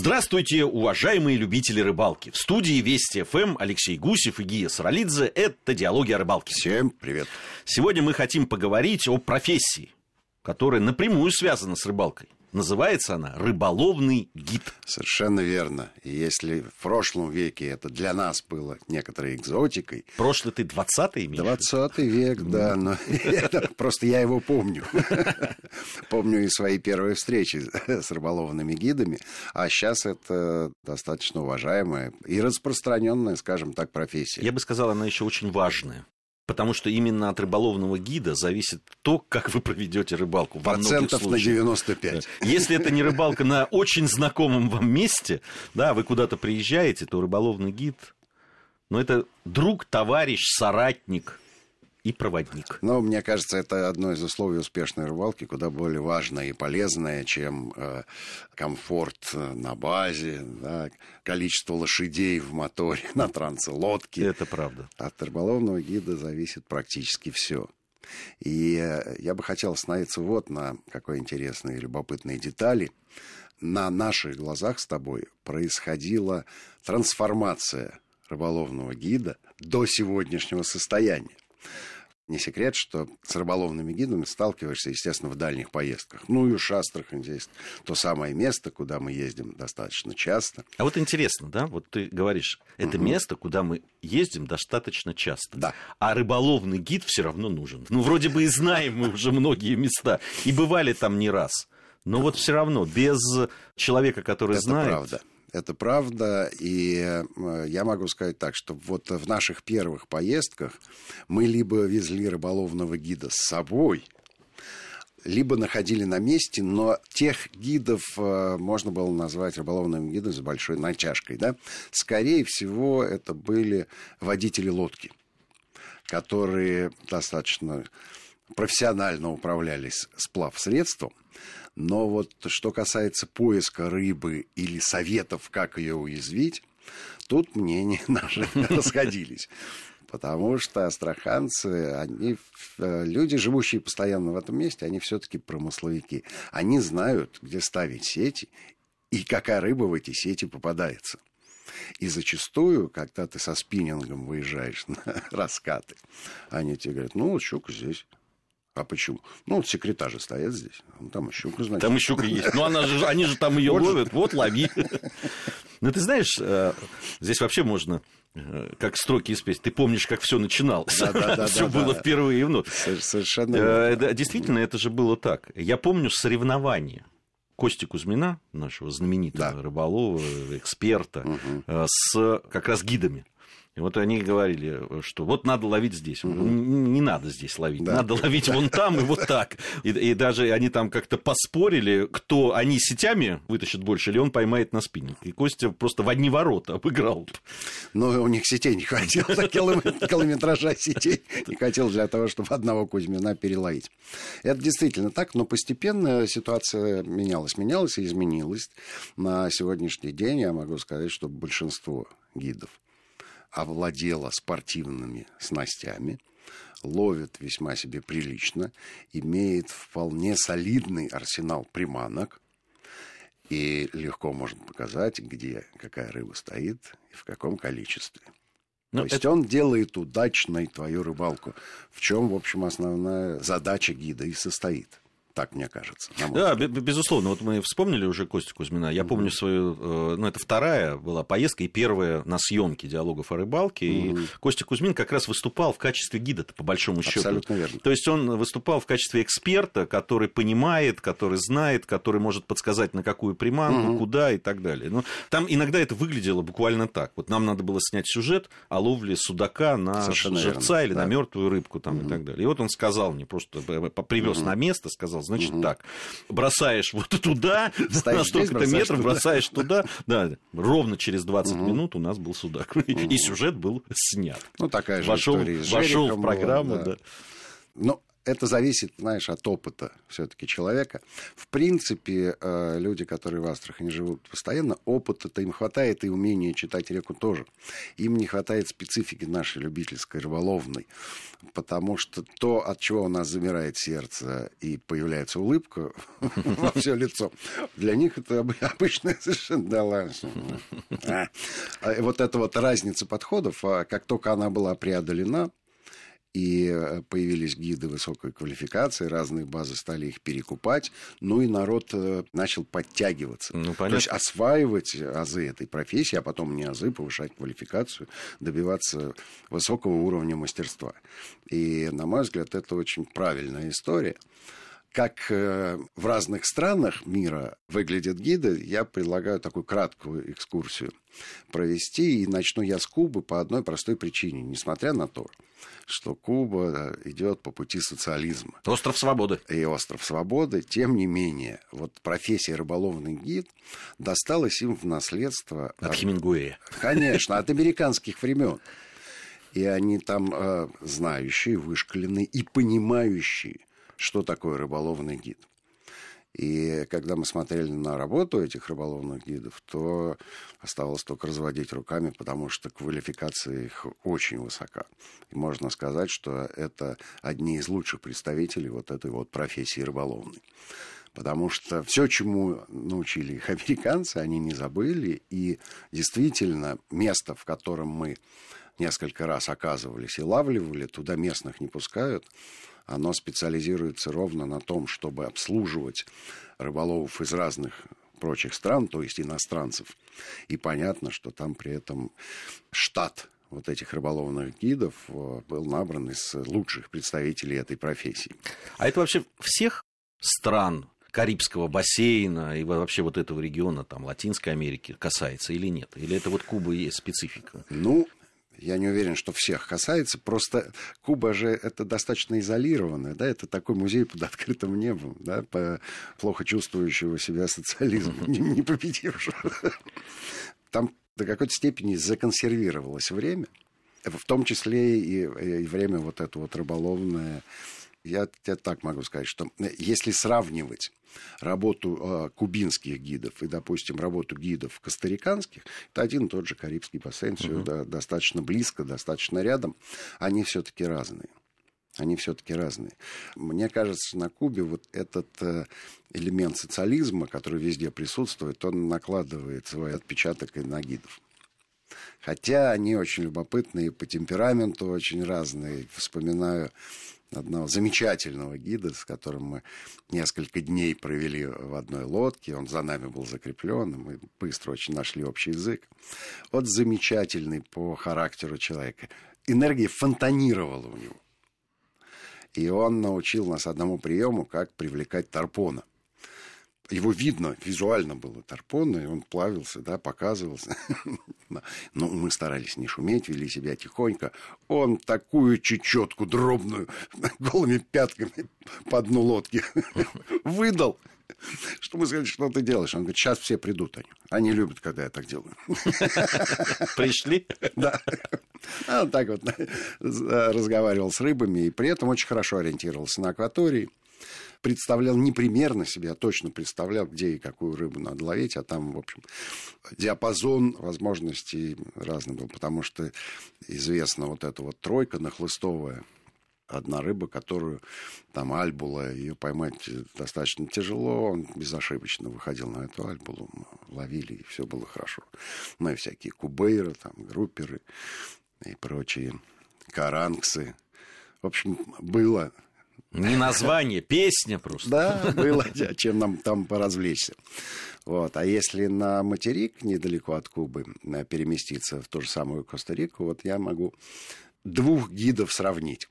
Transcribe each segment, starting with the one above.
Здравствуйте, уважаемые любители рыбалки. В студии Вести ФМ Алексей Гусев и Гия Саралидзе. Это «Диалоги о рыбалке». Всем привет. Сегодня мы хотим поговорить о профессии, которая напрямую связана с рыбалкой. Называется она «Рыболовный гид». Совершенно верно. И если в прошлом веке это для нас было некоторой экзотикой... Прошлый ты 20-й имеешь? 20 век, да. Но это, просто я его помню. помню и свои первые встречи с рыболовными гидами. А сейчас это достаточно уважаемая и распространенная, скажем так, профессия. Я бы сказал, она еще очень важная. Потому что именно от рыболовного гида зависит то, как вы проведете рыбалку. Процентов на 95. Если это не рыбалка на очень знакомом вам месте, да, вы куда-то приезжаете, то рыболовный гид, ну, это друг, товарищ, соратник, и проводник. Но мне кажется, это одно из условий успешной рыбалки, куда более важное и полезное, чем э, комфорт на базе, да, количество лошадей в моторе на транслодке. Это правда. От рыболовного гида зависит практически все. И э, я бы хотел остановиться вот на какой интересной и любопытной детали. На наших глазах с тобой происходила трансформация рыболовного гида до сегодняшнего состояния. Не секрет, что с рыболовными гидами сталкиваешься, естественно, в дальних поездках. Ну и уж Астрахань здесь то самое место, куда мы ездим достаточно часто. А вот интересно, да, вот ты говоришь, это угу. место, куда мы ездим достаточно часто. Да. А рыболовный гид все равно нужен. Ну, вроде бы и знаем мы уже многие места, и бывали там не раз. Но вот все равно без человека, который это знает. Правда. Это правда, и я могу сказать так, что вот в наших первых поездках мы либо везли рыболовного гида с собой, либо находили на месте, но тех гидов э, можно было назвать рыболовным гидом с большой натяжкой. Да? Скорее всего, это были водители лодки, которые достаточно профессионально управлялись сплав-средством – но вот что касается поиска рыбы или советов, как ее уязвить, тут мнения наши расходились. Потому что астраханцы, они, э, люди, живущие постоянно в этом месте, они все-таки промысловики. Они знают, где ставить сети и какая рыба в эти сети попадается. И зачастую, когда ты со спиннингом выезжаешь на раскаты, они тебе говорят, ну, щука здесь. А почему? Ну, вот секретарь стоят здесь. Там и щука, значит. Там и щука есть. Ну, она же, они же там ее ловят. Вот, лови. Ну, ты знаешь, э, здесь вообще можно э, как строки из песни. Ты помнишь, как все начиналось. Да, да, да, все было впервые вновь. Совершенно. Э, действительно, это же было так. Я помню соревнования. Кости Кузьмина, нашего знаменитого рыболова, эксперта, с как раз гидами. И вот они говорили, что вот надо ловить здесь. Угу. Не надо здесь ловить. Да. Надо ловить вон там и вот так. И, и даже они там как-то поспорили, кто они сетями вытащит больше, или он поймает на спиннинг. И Костя просто в одни ворота обыграл. Но у них сетей не хватило, километража сетей не хотел для того, чтобы одного Кузьмина переловить. Это действительно так, но постепенно ситуация менялась, менялась и изменилась. На сегодняшний день я могу сказать, что большинство гидов овладела спортивными снастями, ловит весьма себе прилично, имеет вполне солидный арсенал приманок, и легко можно показать, где какая рыба стоит и в каком количестве. Но ну, То есть это... он делает удачной твою рыбалку, в чем, в общем, основная задача гида и состоит так мне кажется. Да, безусловно. Вот мы вспомнили уже Костю Кузьмина. Я mm-hmm. помню свою, э, ну, это вторая была поездка и первая на съемке диалогов о рыбалке. Mm-hmm. И Костя Кузьмин как раз выступал в качестве гида по большому счету. Абсолютно верно. То есть он выступал в качестве эксперта, который понимает, который знает, который может подсказать, на какую приманку, mm-hmm. куда и так далее. Но там иногда это выглядело буквально так. Вот нам надо было снять сюжет о ловле судака на Совершенно верно. или да. на мертвую рыбку там, mm-hmm. и так далее. И вот он сказал мне, просто привез mm-hmm. на место, сказал, значит угу. так, бросаешь вот туда, на столько-то метров, бросаешь туда, да, ровно через 20 угу. минут у нас был судак. Угу. И сюжет был снят. Ну, такая же вошел, история Вошел в программу, была, да. да. Ну, это зависит, знаешь, от опыта все-таки человека. В принципе, э, люди, которые в Астрахани живут постоянно, опыта-то им хватает и умения читать реку тоже. Им не хватает специфики нашей любительской рыболовной, потому что то, от чего у нас замирает сердце и появляется улыбка во все лицо, для них это обычная совершенно даланс. А, а вот эта вот разница подходов, а как только она была преодолена, и э, появились гиды высокой квалификации, разные базы стали их перекупать, ну и народ э, начал подтягиваться. Ну, То есть осваивать азы этой профессии, а потом не азы, повышать квалификацию, добиваться высокого уровня мастерства. И, на мой взгляд, это очень правильная история как э, в разных странах мира выглядят гиды, я предлагаю такую краткую экскурсию провести. И начну я с Кубы по одной простой причине. Несмотря на то, что Куба идет по пути социализма. Остров свободы. И остров свободы. Тем не менее, вот профессия рыболовный гид досталась им в наследство... От, от Хемингуэя. Конечно, от американских времен. И они там э, знающие, вышкаленные и понимающие, что такое рыболовный гид. И когда мы смотрели на работу этих рыболовных гидов, то оставалось только разводить руками, потому что квалификация их очень высока. И можно сказать, что это одни из лучших представителей вот этой вот профессии рыболовной. Потому что все, чему научили их американцы, они не забыли. И действительно, место, в котором мы несколько раз оказывались и лавливали, туда местных не пускают оно специализируется ровно на том, чтобы обслуживать рыболовов из разных прочих стран, то есть иностранцев. И понятно, что там при этом штат вот этих рыболовных гидов э, был набран из лучших представителей этой профессии. А это вообще всех стран Карибского бассейна и вообще вот этого региона, там, Латинской Америки касается или нет? Или это вот Куба и есть специфика? Ну, я не уверен, что всех касается. Просто Куба же это достаточно изолированная, да, это такой музей под открытым небом, да, по плохо чувствующего себя социализма, не, не победившего. Там до какой-то степени законсервировалось время, в том числе и, и время вот это вот рыболовное. Я тебе так могу сказать, что если сравнивать работу э, кубинских гидов и, допустим, работу гидов костариканских, это один и тот же Карибский бассейн, все угу. да, достаточно близко, достаточно рядом, они все-таки разные. Они все-таки разные. Мне кажется, на Кубе вот этот э, элемент социализма, который везде присутствует, он накладывает свой отпечаток и на гидов. Хотя они очень любопытные, по темпераменту очень разные. Вспоминаю одного замечательного гида, с которым мы несколько дней провели в одной лодке. Он за нами был закреплен, мы быстро очень нашли общий язык. Вот замечательный по характеру человека. Энергия фонтанировала у него. И он научил нас одному приему, как привлекать тарпона – его видно, визуально было Тарпон, и он плавился, да, показывался. Но мы старались не шуметь, вели себя тихонько. Он такую чечетку дробную голыми пятками по дну лодки выдал. Что мы сказали, что ты делаешь? Он говорит, сейчас все придут они. Они любят, когда я так делаю. Пришли? Да. А он так вот разговаривал с рыбами, и при этом очень хорошо ориентировался на акватории представлял не примерно себе, а точно представлял, где и какую рыбу надо ловить, а там, в общем, диапазон возможностей разный был, потому что известна вот эта вот тройка нахлыстовая, одна рыба, которую там альбула, ее поймать достаточно тяжело, он безошибочно выходил на эту альбулу, ловили, и все было хорошо. Ну и всякие кубейры, там, групперы и прочие каранксы. В общем, было не название, песня просто. Да, было чем нам там поразвлечься. Вот. А если на материк, недалеко от Кубы, э, переместиться в ту же самую Коста-Рику, вот я могу двух гидов сравнить.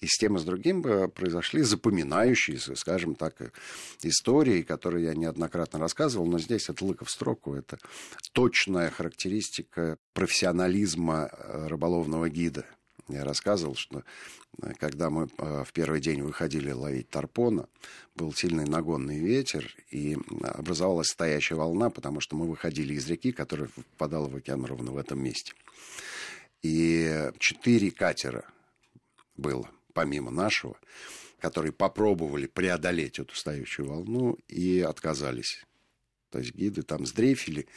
И с тем и с другим произошли запоминающиеся, скажем так, истории, которые я неоднократно рассказывал, но здесь это лыка в строку, это точная характеристика профессионализма э, рыболовного гида – я рассказывал, что э, когда мы э, в первый день выходили ловить тарпона, был сильный нагонный ветер, и образовалась стоящая волна, потому что мы выходили из реки, которая впадала в океан ровно в этом месте. И четыре катера было, помимо нашего. которые попробовали преодолеть эту стоящую волну и отказались. То есть гиды там сдрейфили,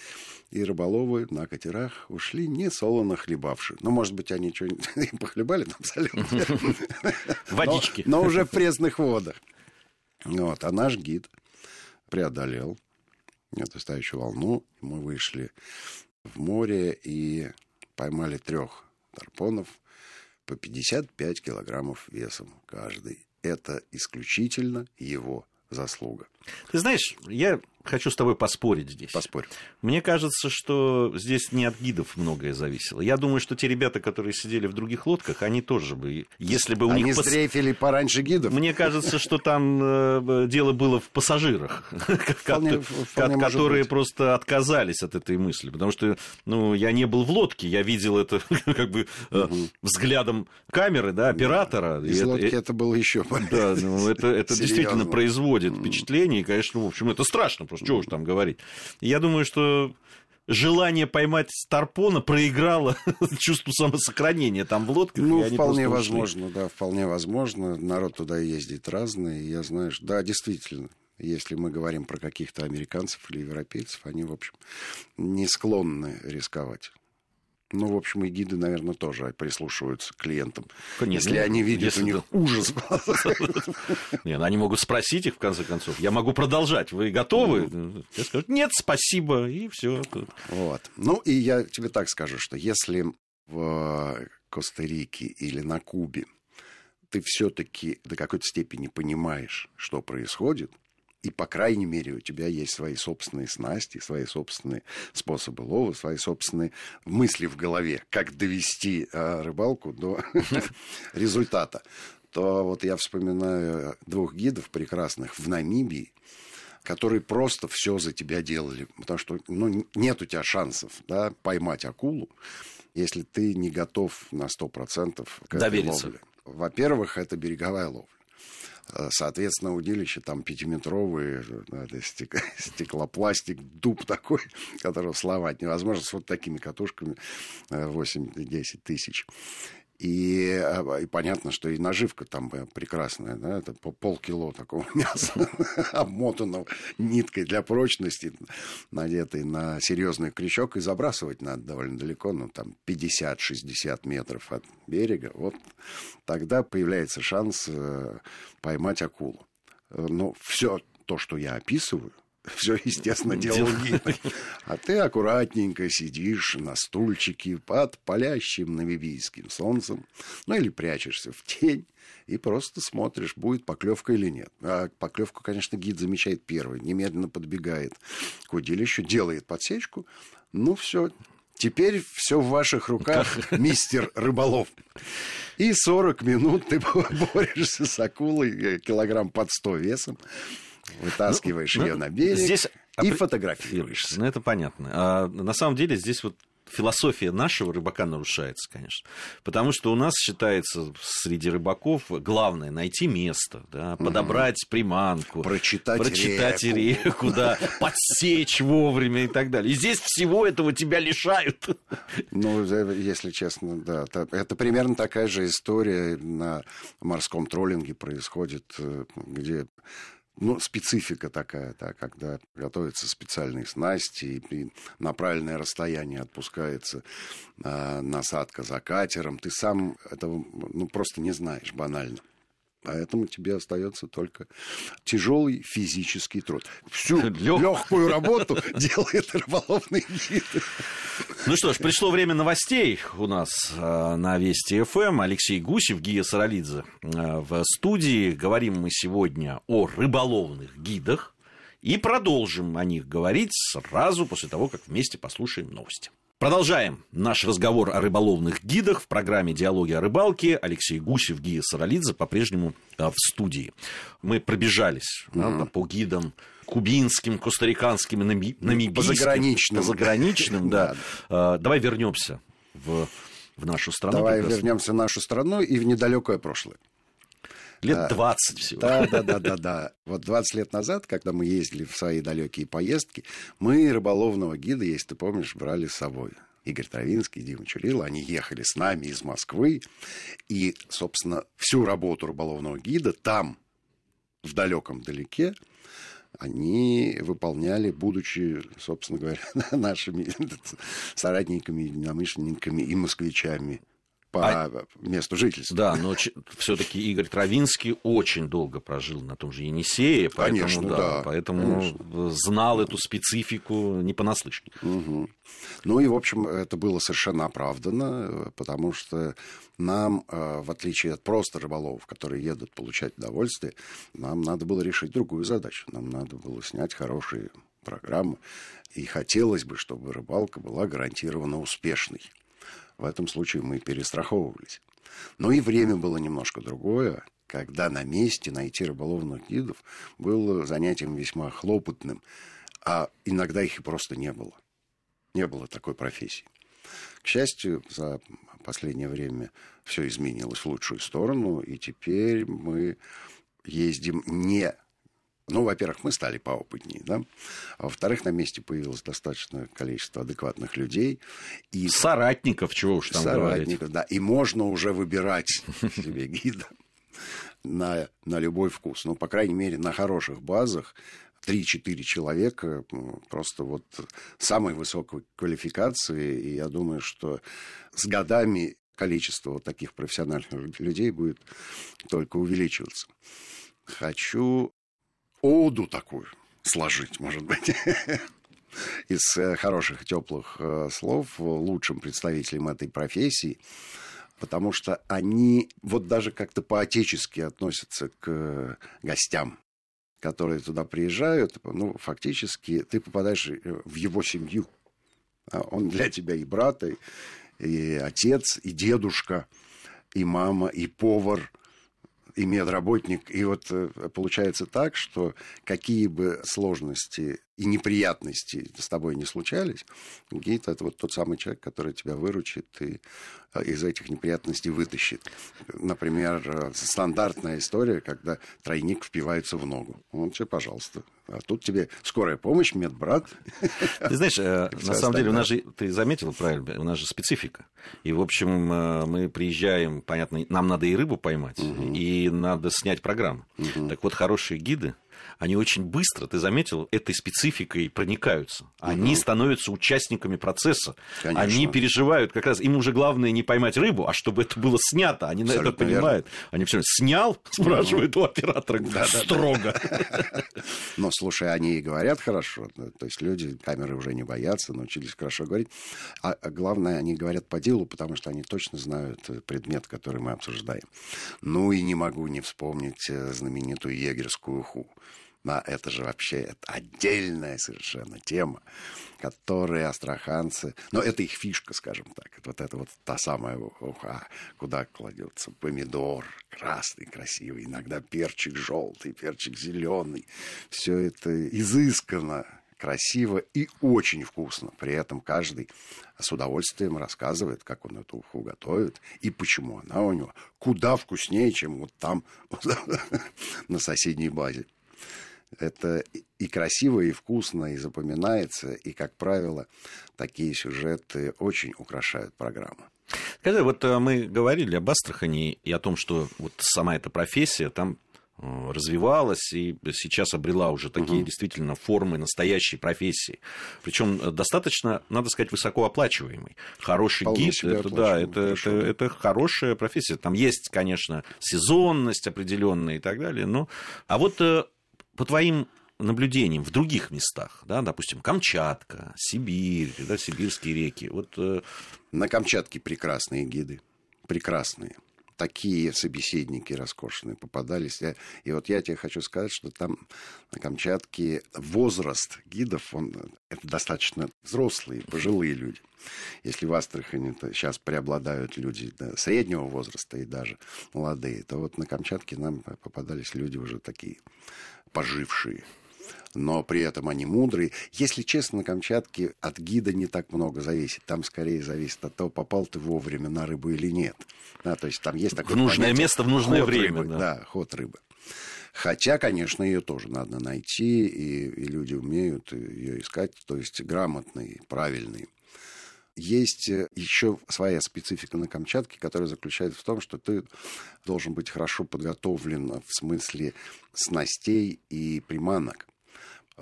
и рыболовы на катерах ушли не солоно хлебавши. Ну, может быть, они что-нибудь похлебали там соленые. Водички. Но, но уже в пресных водах. Вот. А наш гид преодолел эту стоящую волну. Мы вышли в море и поймали трех тарпонов по 55 килограммов весом каждый. Это исключительно его заслуга. Ты знаешь, я хочу с тобой поспорить здесь. Поспорь. Мне кажется, что здесь не от гидов многое зависело. Я думаю, что те ребята, которые сидели в других лодках, они тоже бы, если бы у они них... Они сдрейфили пос... пораньше гидов? Мне кажется, что там э, дело было в пассажирах, вполне, вполне которые просто отказались от этой мысли. Потому что ну, я не был в лодке, я видел это как бы угу. взглядом камеры, да, оператора. Из и лодки это, это было еще Да, ну, это, это действительно производит впечатление. И, конечно, в общем, это страшно просто, что уж там говорить. Я думаю, что желание поймать Старпона проиграло чувству самосохранения там в лодках. Ну, вполне возможно, да, вполне возможно. Народ туда ездит разный. Я знаю, что, да, действительно, если мы говорим про каких-то американцев или европейцев, они, в общем, не склонны рисковать. Ну, в общем, и гиды, наверное, тоже прислушиваются к клиентам. Конечно, если они видят если у них да. ужас Нет, ну, они могут спросить их, в конце концов. Я могу продолжать. Вы готовы? Я скажу, нет, спасибо, и все. Вот. Ну, и я тебе так скажу, что если в Коста-Рике или на Кубе ты все-таки до какой-то степени понимаешь, что происходит, и, по крайней мере, у тебя есть свои собственные снасти, свои собственные способы лова, свои собственные мысли в голове, как довести э, рыбалку до результата. То вот я вспоминаю двух гидов прекрасных в Намибии, которые просто все за тебя делали. Потому что ну, нет у тебя шансов да, поймать акулу, если ты не готов на 100% к этой ловле. Во-первых, это береговая ловля. Э, соответственно, удилище там пятиметровые, ну, это стеклопластик, дуб такой, которого сломать невозможно, с вот такими катушками 8-10 э, тысяч. И, а, и понятно, что и наживка там прекрасная, да, это по полкило такого мяса, обмотанного ниткой для прочности, надетой на серьезный крючок, и забрасывать надо довольно далеко, ну, там, 50-60 метров от берега, вот тогда появляется шанс э, поймать акулу. Но все то, что я описываю, все, естественно, делал гид. А ты аккуратненько сидишь на стульчике под палящим намибийским солнцем, ну или прячешься в тень и просто смотришь, будет поклевка или нет. А поклевку, конечно, гид замечает первый, немедленно подбегает к удилищу, делает подсечку. Ну, все, Теперь все в ваших руках, мистер рыболов. И 40 минут ты борешься с акулой э, килограмм под 100 весом вытаскиваешь ну, ее ну, на берег здесь... и фотографируешься. Ну, это понятно. А, на самом деле здесь вот философия нашего рыбака нарушается, конечно. Потому что у нас считается среди рыбаков главное найти место, да, подобрать угу. приманку, прочитать, прочитать реку, реку да, подсечь вовремя и так далее. И здесь всего этого тебя лишают. Ну, если честно, да. Это примерно такая же история на морском троллинге происходит, э, где ну, специфика такая, да, когда готовятся специальные снасти, и на правильное расстояние отпускается э, насадка за катером. Ты сам этого ну, просто не знаешь банально. Поэтому тебе остается только тяжелый физический труд. Всю легкую работу делает рыболовный гид. Ну что ж, пришло время новостей у нас э, на Вести ФМ. Алексей Гусев, Гия Саралидзе э, в студии. Говорим мы сегодня о рыболовных гидах. И продолжим о них говорить сразу после того, как вместе послушаем новости. Продолжаем наш разговор о рыболовных гидах в программе «Диалоги о рыбалке». Алексей Гусев, Гия Саралидзе по-прежнему в студии. Мы пробежались mm-hmm. да, по гидам кубинским, костариканским, нами, намибийским. По заграничным. По заграничным, да. А, давай вернемся в, в нашу страну. Давай вернемся в нашу страну и в недалекое прошлое. Лет 20 всего. Да, да, да, да, да. Вот 20 лет назад, когда мы ездили в свои далекие поездки, мы рыболовного гида, если ты помнишь, брали с собой. Игорь Травинский, Дима Чурила, они ехали с нами из Москвы, и, собственно, всю работу рыболовного гида там, в далеком далеке, они выполняли, будучи, собственно говоря, нашими соратниками, единомышленниками и москвичами по а... месту жительства. Да, но все-таки Игорь Травинский очень долго прожил на том же Енисее, поэтому, конечно, да, да, поэтому конечно. знал эту специфику не понаслышке. Угу. Ну и, в общем, это было совершенно оправдано, потому что нам, э, в отличие от просто рыболовов, которые едут получать удовольствие, нам надо было решить другую задачу. Нам надо было снять хорошие программы, и хотелось бы, чтобы рыбалка была гарантированно успешной. В этом случае мы перестраховывались. Но и время было немножко другое, когда на месте найти рыболовных гидов было занятием весьма хлопотным, а иногда их и просто не было. Не было такой профессии. К счастью, за последнее время все изменилось в лучшую сторону, и теперь мы ездим не ну, во-первых, мы стали поопытнее, да? А во-вторых, на месте появилось достаточное количество адекватных людей. И... Соратников, чего уж там Соратников, говорить. да. И можно уже выбирать себе гида на, на любой вкус. Ну, по крайней мере, на хороших базах 3-4 человека просто вот самой высокой квалификации. И я думаю, что с годами количество вот таких профессиональных людей будет только увеличиваться. Хочу оду такую сложить, может быть, из э, хороших теплых э, слов лучшим представителям этой профессии, потому что они вот даже как-то по-отечески относятся к гостям, которые туда приезжают. Ну, фактически ты попадаешь э, в его семью. А он для тебя и брат, и, и отец, и дедушка, и мама, и повар – и медработник. И вот э, получается так, что какие бы сложности и неприятности с тобой не случались, гид – это вот тот самый человек, который тебя выручит и э, из этих неприятностей вытащит. Например, э, стандартная история, когда тройник впивается в ногу. Он тебе, пожалуйста. А тут тебе скорая помощь, медбрат. Ты знаешь, на самом деле, у нас же, ты заметил правильно, у нас же специфика. И, в общем, мы приезжаем, понятно, нам надо и рыбу поймать, и надо снять программу. Так вот, хорошие гиды, они очень быстро, ты заметил, этой спецификой проникаются. Они угу. становятся участниками процесса. Конечно. Они переживают как раз, им уже главное не поймать рыбу, а чтобы это было снято. Они Абсолютно это понимают. Верно. Они все снял, спрашивают у оператора да, строго. Но, слушай, они и говорят хорошо. То есть люди камеры уже не боятся, научились хорошо говорить. А, а главное, они говорят по делу, потому что они точно знают предмет, который мы обсуждаем. Ну и не могу не вспомнить э, знаменитую егерскую уху. Да, это же вообще это отдельная совершенно тема, которые астраханцы... Но это их фишка, скажем так. Вот это вот та самая уха, куда кладется помидор красный, красивый, иногда перчик желтый, перчик зеленый. Все это изысканно, красиво и очень вкусно. При этом каждый с удовольствием рассказывает, как он эту уху готовит и почему она у него куда вкуснее, чем вот там на соседней базе. Это и красиво, и вкусно, и запоминается, и, как правило, такие сюжеты очень украшают программу. Скажи, вот э, мы говорили об Астрахани и о том, что вот сама эта профессия там э, развивалась и сейчас обрела уже такие угу. действительно формы настоящей профессии. Причем э, достаточно, надо сказать, высокооплачиваемый. Хороший Вполне гид, это, да, это, это, это хорошая профессия. Там есть, конечно, сезонность определенная и так далее. Но... А вот по твоим наблюдениям в других местах, да, допустим, Камчатка, Сибирь, да, сибирские реки, вот... Э, На Камчатке прекрасные гиды, прекрасные. Такие собеседники роскошные попадались. И вот я тебе хочу сказать, что там на Камчатке возраст гидов, он это достаточно взрослые, пожилые люди. Если в Астрахани сейчас преобладают люди да, среднего возраста и даже молодые, то вот на Камчатке нам попадались люди уже такие пожившие но при этом они мудрые. Если честно, на Камчатке от гида не так много зависит. Там скорее зависит от того, попал ты вовремя на рыбу или нет. Да, то есть там есть такое В нужное понятие, место, в нужное время. Рыбы, да. да, ход рыбы. Хотя, конечно, ее тоже надо найти, и, и люди умеют ее искать. То есть грамотный, правильный есть э, еще своя специфика на Камчатке, которая заключается в том, что ты должен быть хорошо подготовлен в смысле снастей и приманок.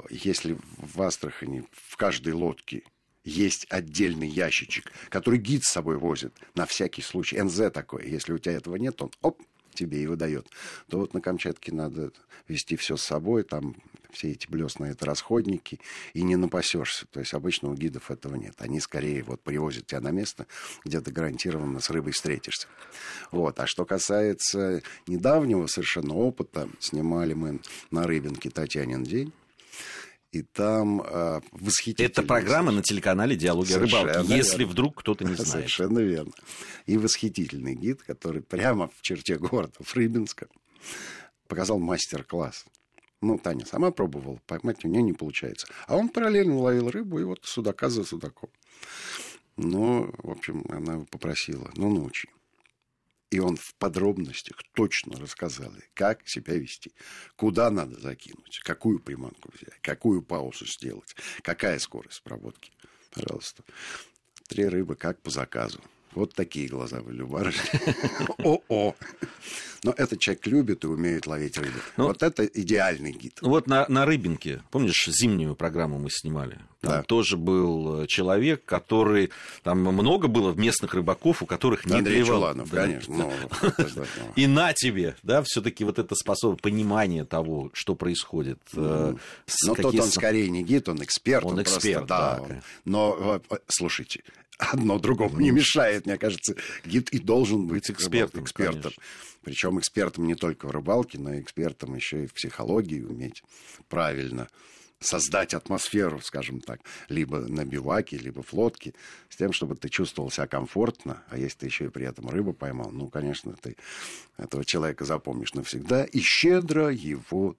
Если в Астрахани в каждой лодке есть отдельный ящичек, который гид с собой возит на всякий случай. НЗ такой. Если у тебя этого нет, он оп, тебе и выдает. То вот на Камчатке надо вести все с собой, там все эти блесны это расходники, и не напасешься. То есть обычно у гидов этого нет. Они скорее вот привозят тебя на место, где ты гарантированно с рыбой встретишься. Вот. А что касается недавнего совершенно опыта, снимали мы на Рыбинке Татьянин день, и там э, восхитительный... Это программа на телеканале «Диалоги о рыбалке», если верно. вдруг кто-то не знает. Совершенно верно. И восхитительный гид, который прямо в черте города, в показал мастер-класс. Ну, Таня сама пробовала, поймать у нее не получается. А он параллельно ловил рыбу, и вот судака за судаком. Ну, в общем, она его попросила, ну, научи. И он в подробностях точно рассказал, как себя вести, куда надо закинуть, какую приманку взять, какую паузу сделать, какая скорость проводки. Пожалуйста. Три рыбы как по заказу. Вот такие глаза были у барышни. О-о! Но этот человек любит и умеет ловить рыбу. Ну, вот это идеальный гид. Вот на, на Рыбинке, помнишь, зимнюю программу мы снимали? Там да. тоже был э, человек, который... Там много было местных рыбаков, у которых не Андрей клевал. Чуланов, да. конечно. Ну, и на тебе, да, все таки вот это способ понимание того, что происходит. Э, Но тот он скорее не гид, он эксперт. Он эксперт, да. Но, э, слушайте, одно другому не мешает, мне кажется. Гид и должен быть экспертом. экспертом. Причем экспертом не только в рыбалке, но и экспертом еще и в психологии уметь правильно создать атмосферу, скажем так, либо на биваке, либо в лодке, с тем, чтобы ты чувствовал себя комфортно, а если ты еще и при этом рыбу поймал, ну, конечно, ты этого человека запомнишь навсегда и щедро его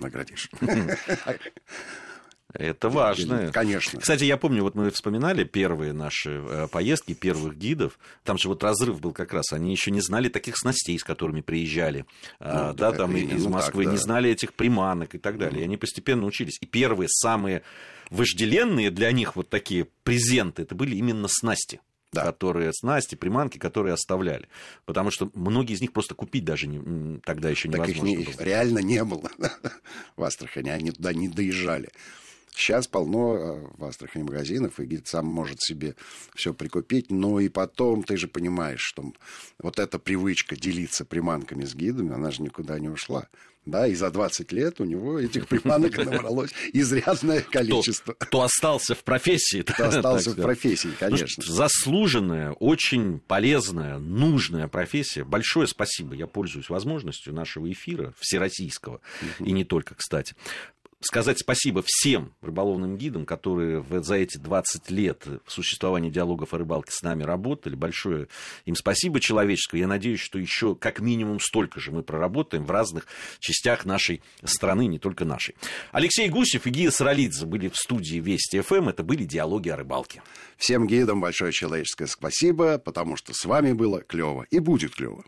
наградишь. Это важно. Конечно. Кстати, я помню, вот мы вспоминали первые наши э, поездки, первых гидов. Там же вот разрыв был как раз. Они еще не знали таких снастей, с которыми приезжали. А, ну, да, там из Москвы, так, да. не знали этих приманок и так далее. И они постепенно учились. И первые, самые вожделенные для них вот такие презенты, это были именно снасти да. которые снасти, приманки, которые оставляли. Потому что многие из них просто купить даже не, тогда еще невозможно. Так их, не, их реально не было в Астрахани, они туда не доезжали. Сейчас полно э, в Астрахани магазинов, и гид сам может себе все прикупить, но и потом ты же понимаешь, что вот эта привычка делиться приманками с гидами, она же никуда не ушла. Да, и за 20 лет у него этих приманок набралось изрядное количество. Кто, кто остался в профессии. Кто остался в профессии, ну конечно. Ну, заслуженная, очень полезная, нужная профессия. Большое спасибо. Я пользуюсь возможностью нашего эфира всероссийского, и не только, кстати сказать спасибо всем рыболовным гидам, которые за эти 20 лет существования диалогов о рыбалке с нами работали. Большое им спасибо человеческое. Я надеюсь, что еще как минимум столько же мы проработаем в разных частях нашей страны, не только нашей. Алексей Гусев и Гия Саралидзе были в студии Вести ФМ. Это были диалоги о рыбалке. Всем гидам большое человеческое спасибо, потому что с вами было клево и будет клево.